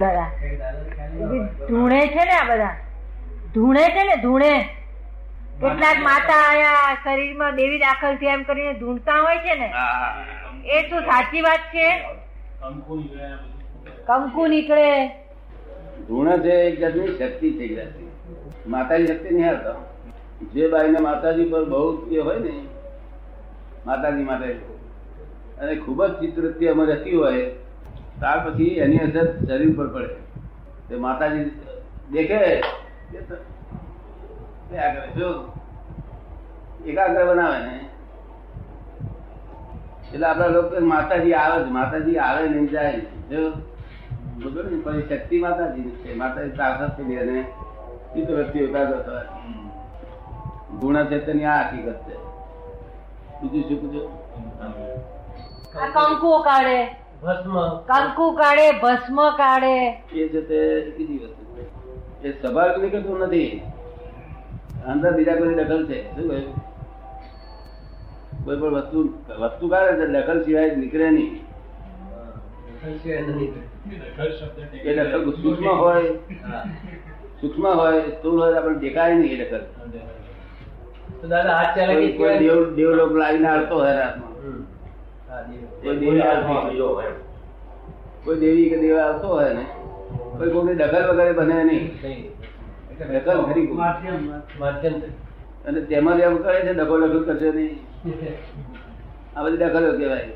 દાદા ધૂણે છે ને આ બધા ધૂણે છે ને ધૂણે. કેટલાક માતા આયા શરીરમાં દેવી દાખલ થયા એમ કરીને ધૂણતા હોય છે ને. એ શું સાચી વાત છે. કંકુ નીકળે. ધૂણ છે એક જાતની શક્તિ છે એક જાતની માતાજી શક્તિ નહીં હતો જે બાઈને માતાજી પર બહુ એ હોય ને માતાજી માટે. અને ખૂબ જ ચિત્રવૃત્તિ અમે રહેતી હોય. ત્યાર પછી એની અસર શરીર પર પડે. તે માતાજી દેખે એકાગ્ર બનાવે ને, એટલે આપણા લોકો માતાજી આવે જ, માતાજી આવે નહીં જાય. જો ને? પછી શક્તિ માતાજી છે. માતાજી તાકાત છે અને ચિત્ત વ્યક્તિ એકાગ્ર થાય ગુણ છે તેની આ હકીકત છે. બીજું શું પૂછો આ કાઢે કંકુ કાઢે ભસ્મ કાઢે એ છે તે બીજી વસ્તુ. એ સ્વાભાવિક નીકળતું નથી. અંદર બીજા કોઈ દખલ છે? શું કહ્યું? કોઈ પણ વસ્તુ વસ્તુ કાઢે છે દખલ સિવાય નીકળે નહીં. એ દખલ સૂક્ષ્મ હોય. સૂક્ષ્મ હોય તો આપણે દેખાય નહીં એ દખલ. દાદા હાથ ચાલે કોઈ દેવ દેવલોક લાવીને આવતો હોય રાતમાં. કોઈ દેવી આવતી હોય. કોઈ દેવી કે દેવા આવતો હોય ને કોઈ કોઈ દખલ વગેરે બને નહીં. ખરી. અને તેમાં એમ કરે છે ડખો ડખલ કરશે નહીં આ બધી દખલો કહેવાય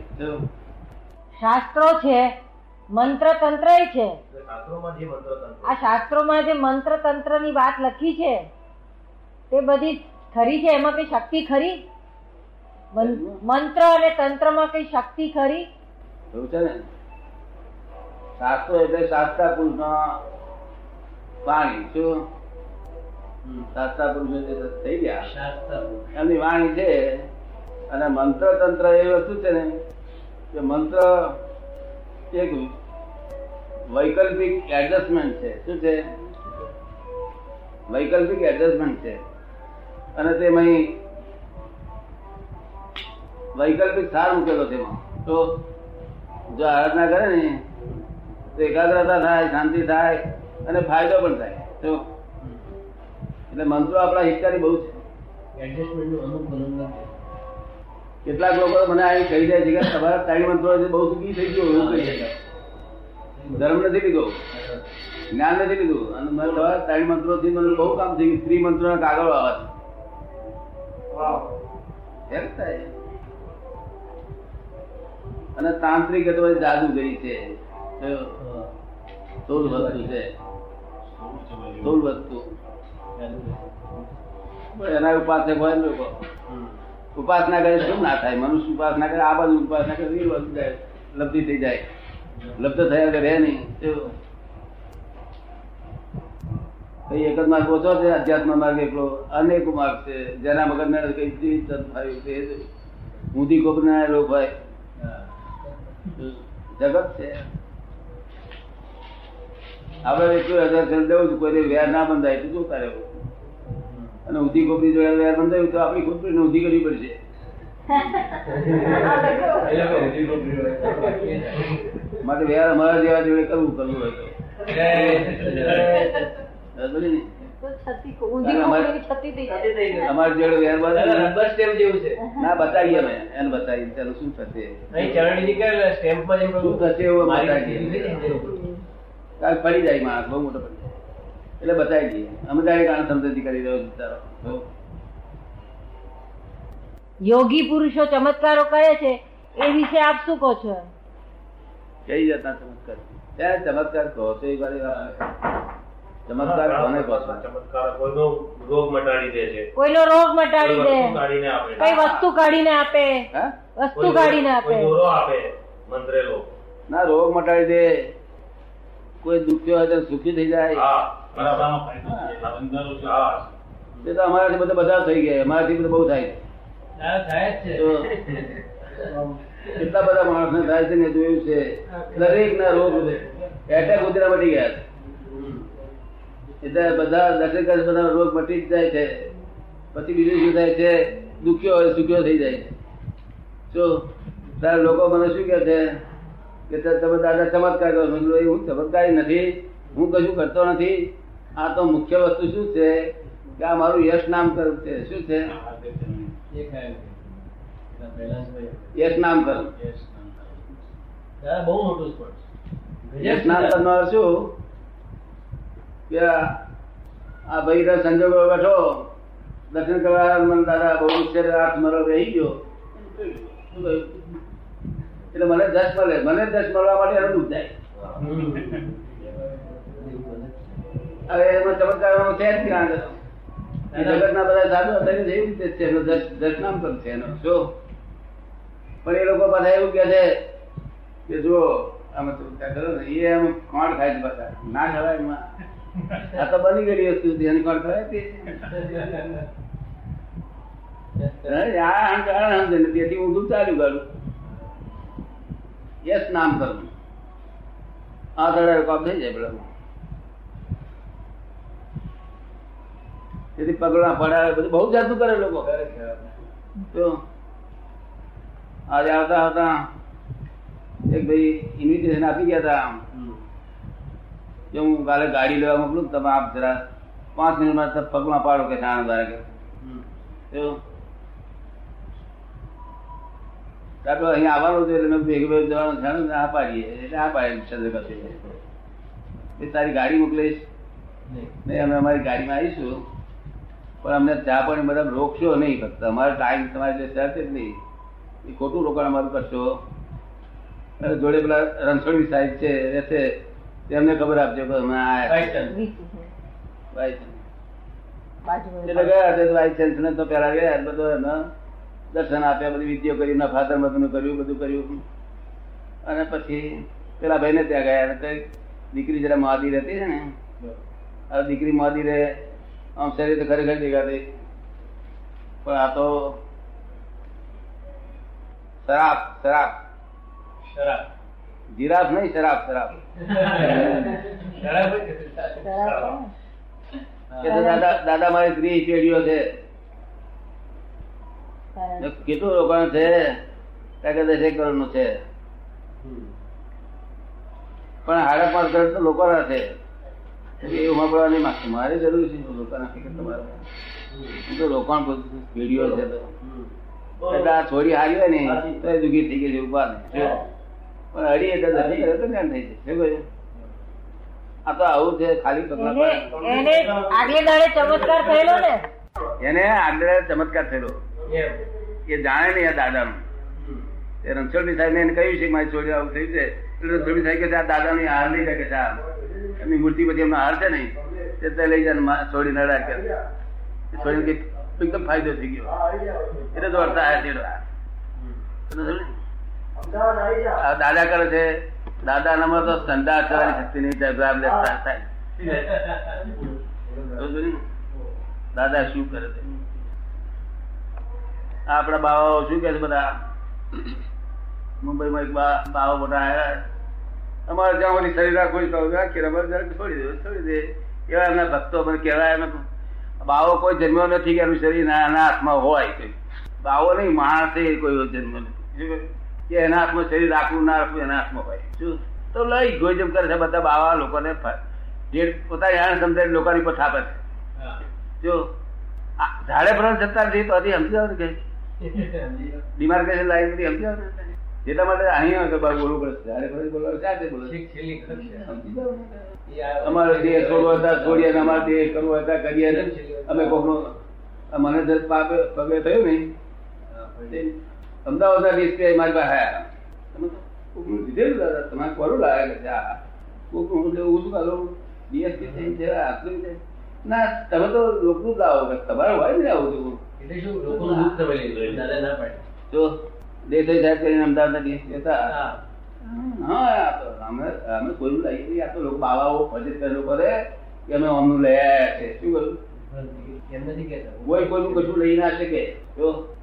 શાસ્ત્રો છે મંત્ર તંત્ર છે શાસ્ત્રોમાં જે મંત્રો તંત્રો. આ શાસ્ત્રોમાં જે મંત્ર તંત્રની વાત લખી છે તે બધી ખરી છે એમાં કઈ શક્તિ ખરી મંત્ર અને તંત્રમાં કઈ શક્તિ ખરી? એવું છે ને? શાસ્ત્રો એટલે શાસ્ત્રા પુરુષ વાણી શું? હમ. શાસ્ત્રા પુરુષ એટલે થઈ ગયા. શાસ્ત્ર. એમની વાણી છે. અને મંત્ર તંત્ર એ વસ્તુ છે ને કે મંત્ર એક વૈકલ્પિક એડજસ્ટમેન્ટ છે. શું છે? વૈકલ્પિક એડજસ્ટમેન્ટ છે. અને તેમાં વૈકલ્પિક સાર મૂકેલો છે તો જો આરાધના કરે ને તો એકાગ્રતા થાય શાંતિ થાય અને ફાયદો પણ થાય. તો એટલે મંત્રો આપણા હિતકારી બહુ છે. કેટલાક લોકો મને અહીં કહી જાય છે કે તમારા ત્રણ મંત્રો બહુ સુખી થઈ ગયો એવું કહી ધર્મ નથી લીધો. જ્ઞાન નથી લીધું. અને મને તમારા ત્રણ મંત્રો થી મને બહુ કામ થઈ ગયું. ત્રી મંત્રો ના કાગળો આવે છે. એમ થાય. અને તાંત્રિક અથવા જાદુગરી છે. વસ્તુ છે. સ્થૂળ વસ્તુ. એના ઉપાસક હોય ને લોકો. ઉપાસના કરે શું ના થાય? મનુષ્ય ઉપાસના કરે આ બાજુ ઉપાસના કરે એ વસ્તુ જાય. લબ્ધિ થઈ જાય. લબ્ધ થયા કરે રહે નહીં. કઈ એક જ માર્ગ ઓછો છે અધ્યાત્મ માર્ગ એકલો. અનેક માર્ગ છે. જેના મગજ કઈ જીવિત થયું છે ઊંધી કોપના રોગ હોય. જગત છે. આપણે એટલું હજાર દેવું છું કોઈને વેર ના બંધાય તો શું કરે અને ઉધી કોપરી જોડે વેર બંધાયું તો આપણી કોપરીને ઉધી કરવી પડશે. માટે વેર અમારા જેવા જોડે કરવું કરવું હોય તો. જય બરાબર ને? તો છતી ઊંધી કોકડીની છતી થઈ જાય. અમારી જોડે વેર દાદા, સ્ટેમ્પ જેવું છે. ના બતાવીએ અમે. એને બતાવીએ. ચાલો શું થશે? અહીં ચરણી નીકળે સ્ટેમ્પમાં જેમ શું થશે એવું બતાવીએ. દીધી ને જેવું. કાલ પડી જાય માણસ બહુ મોટો પડી જાય. એટલે બતાવી દઈએ. અમે કારણ સમજતી કરી છું યોગી પુરુષો ચમત્કારો કરે છે. એ વિશે આપ શું કહો છો? કઈ જતા ચમત્કાર? ત્યાં ચમત્કાર કહો છો એ વાત. ચમત્કાર કોને કહો છો ચમત્કાર કોઈનો રોગ મટાડી દે છે. કોઈનો રોગ મટાડી દે. કાઢીને આપે. કઈ વસ્તુ કાઢીને આપે? વસ્તુ કાઢીને આપે? દોરો આપે મંત્રેલો. ના રોગ મટાડી દે. કોઈ દુખ્યો હોય તો સુખી થઈ જાય. હા તે તો અમારાથી બધા બધા થઈ ગયા. અમારાથી બધું બહુ થાય. થાય છે. કેટલા બધા માણસને થાય છે ને જોયું છે. દરેક ના રોગ એટેક ઉતરા મટી ગયા છે. એટલે બધા દર્શન બધા રોગ મટી જ જાય છે. પછી બીજું શું થાય છે? દુખ્યો હોય સુખ્યો થઈ જાય છે. શું તારે લોકો મને શું કહે છે? કે તમે દાદા ચમત્કાર કરો. મેં હું ચમત્કારી નથી. હું કશું કરતો નથી. આ તો મુખ્ય વસ્તુ શું છે? કે આ મારું યશ નામ કરું છે. શું છે. યશ નામ કરું બહુ મોટું સ્પોર્ટ યશ નામ કરનાર શું? કે આ ભાઈ સંજોગો બેઠો. દર્શન કરવા મને દાદા બહુ છે હાથ મારો રહી ગયો. એટલે મને દસ મળે. મને દસ મળવા માટે એનું દુઃખ જાય હવે એમાં ચમત્કાર છે જ? એ જગતના બધા સાધુ હતા એ રીતે છે એનો દર્શનામ પણ છે એનો. શું પણ એ લોકો બધા એવું કે છે કે જુઓ, આમાં ચમત્કાર કરો ને, એ એમ કોણ ખાય છે બધા ના ખવાય એમાં. આ તો બની ગયેલી વસ્તુ એની કોણ ખવાય તે આ અહંકાર સમજે ને તેથી ઊંધું ચાલ્યું ગાડું યસ નામ કરવું. આ દડા કામ થઈ જાય પેલા. તેથી પગલા પડાવે બધું બહુ જાતું કરે લોકો. તો આજે આવતા આવતા એક ભાઈ ઇન્વિટેશન આપી ગયા હતા જો હું કાલે ગાડી લેવા મોકલું ને તમે આપ જરા પાંચ મિનિટમાં પગમાં પાડો કે જાણ દ્વારા કે. કાં તો અહીંયા આવવાનું છે એટલે મેં ભેગું ભેગું જવાનું છે. ને આ પાડીએ. એટલે આ પાડીએ ચંદ્રકાંત એ તારી ગાડી મોકલીશ. નહીં. અમે અમારી ગાડીમાં આવીશું. પણ અમને ચા પણ બધા રોકશો નહીં. ફક્ત અમારો ટાઈમ તમારી જે શરત જ નહીં? એ ખોટું રોકાણ અમારું કરશો. જોડે પેલા રણછોડી સાહેબ છે રહેશે તેમને ખબર આપજો કે અમે એટલે ગયા તો પેલા ગયા બધો એને દર્શન આપ્યા બધી વિધિઓ કરી ના ફાધર મધરનું કર્યું બધું કર્યું. અને પછી પેલા ભાઈને ત્યાં ગયા. કઈ દીકરી જરા માદી રહેતી છે ને? આ દીકરી માદી રહે આમ શરીર તો ખરેખર દેખાતી પણ આ તો શરાબ શરાબ. શરાબ. જીરાફ નહીં શરાબ શરાબ. દાદા દાદા મારી ત્રીસ પેઢીઓ છે. કેટલું રોકાણ છે? દસેક કરોડનું છે. પણ સાડા પાંચ કરોડ તો લોકોના છે. એવું સાંભળવા નહીં માગતું. મારે જરૂર છે લોકોના ફિકર તમારે? હું તો રોકાણ બધું પેઢીઓ છે તો. આ છોડી હારી હોય ને તો દુઃખી થઈ ગઈ છે ઊભા ને. પણ અડી એટલે દસેક કરે તો જ્ઞાન થઈ જાય. આ તો આવું છે ખાલી આગલે દાડે ચમત્કાર થયેલો ને? એને આગળ ચમત્કાર થયેલો. એ જાણે નહીં આ દાદાનું. એ રણછોડજી સાહેબ એને કહ્યું છે મારી છોડી આવું થયું છે. એટલે રણછોડજી સાહેબ કે છે, આ દાદાની હાર નહીં કે છે એમની મૂર્તિ બધી એમનો હાર છે નહીં તે તે લઈ જાય મા- છોડી નડા કે એ છોડીને એકદમ ફાયદો થઈ ગયો. એટલે તો અર્થ આયા તેડો ને? દાદા કરે છે. દાદા નામાં તો સંદાસ થવાની શક્તિ નહીં થાય લેતા થાય. દાદા શું કરે છે? આપણા બાવાઓ શું કે છે બધા? મુંબઈમાં એક બા- બાવા મોટા આવ્યા અમારે જ્યાં ઓલી શરીર રાખીએ અમારે જરાક છોડી દે છોડી દે. એવા એમના ભક્તો મને કહેવાય એમ. બાવો કોઈ જન્મ્યો નથી કે એનું શરીર ના હાથમાં હોય બાવો નહીં માણસે કોઈ જન્મ્યો નથી? કે એના હાથમાં શરીર રાખવું ના રાખવું એના હાથમાં હોય. શું? તો લઈ ગોજમ કરે છે બધા બાવા લોકોને જે પોતાની જાણ સમજાય લોકોની પર થાપે છે. જો ઝાડે ભરણ જતા નથી તો હજી સમજાવ ને કે ડિમાર્કેશન લાઈન બધી સમજાવ ને એટલા માટે અહીંયા કે બાર બોલવું પડે. ઝાડે ભરણ બોલાવે સાથે બોલો છેક છે. સમજી જાઓ. ને. એ અમારે દેહ છોડવા હતા છોડીએ અમારે દેહ કરવો હતા કરીએ અમે કોકનો મને જે પાપે પગે થયું ને તે અમદાવાદના વીસ મારી પાસે આયા તમે કોકનું લીધેલું દાદા તમારે કોરું લાગે કે આ કોકનું એટલે હું શું કાઢું થઈ છે આટલું છે. ના તમે તો લોકનું લાવો તમારે હોય ને આવું જેવું એટલે શું લોકોનું તમે લીધું દાદા ના પાડે. જો દેસાઈ સાહેબ કરીને અમદાવાદના ડીએસપી હતા. હા. તો અમે અમે કોઈનું નહીં. આ તો લોકો બાવાઓ કરે લોકો રે કે અમે અમનું લઈ આવ્યા છે. શું કહ્યું? કોઈ કોઈનું કશું લઈ ના શકે. જો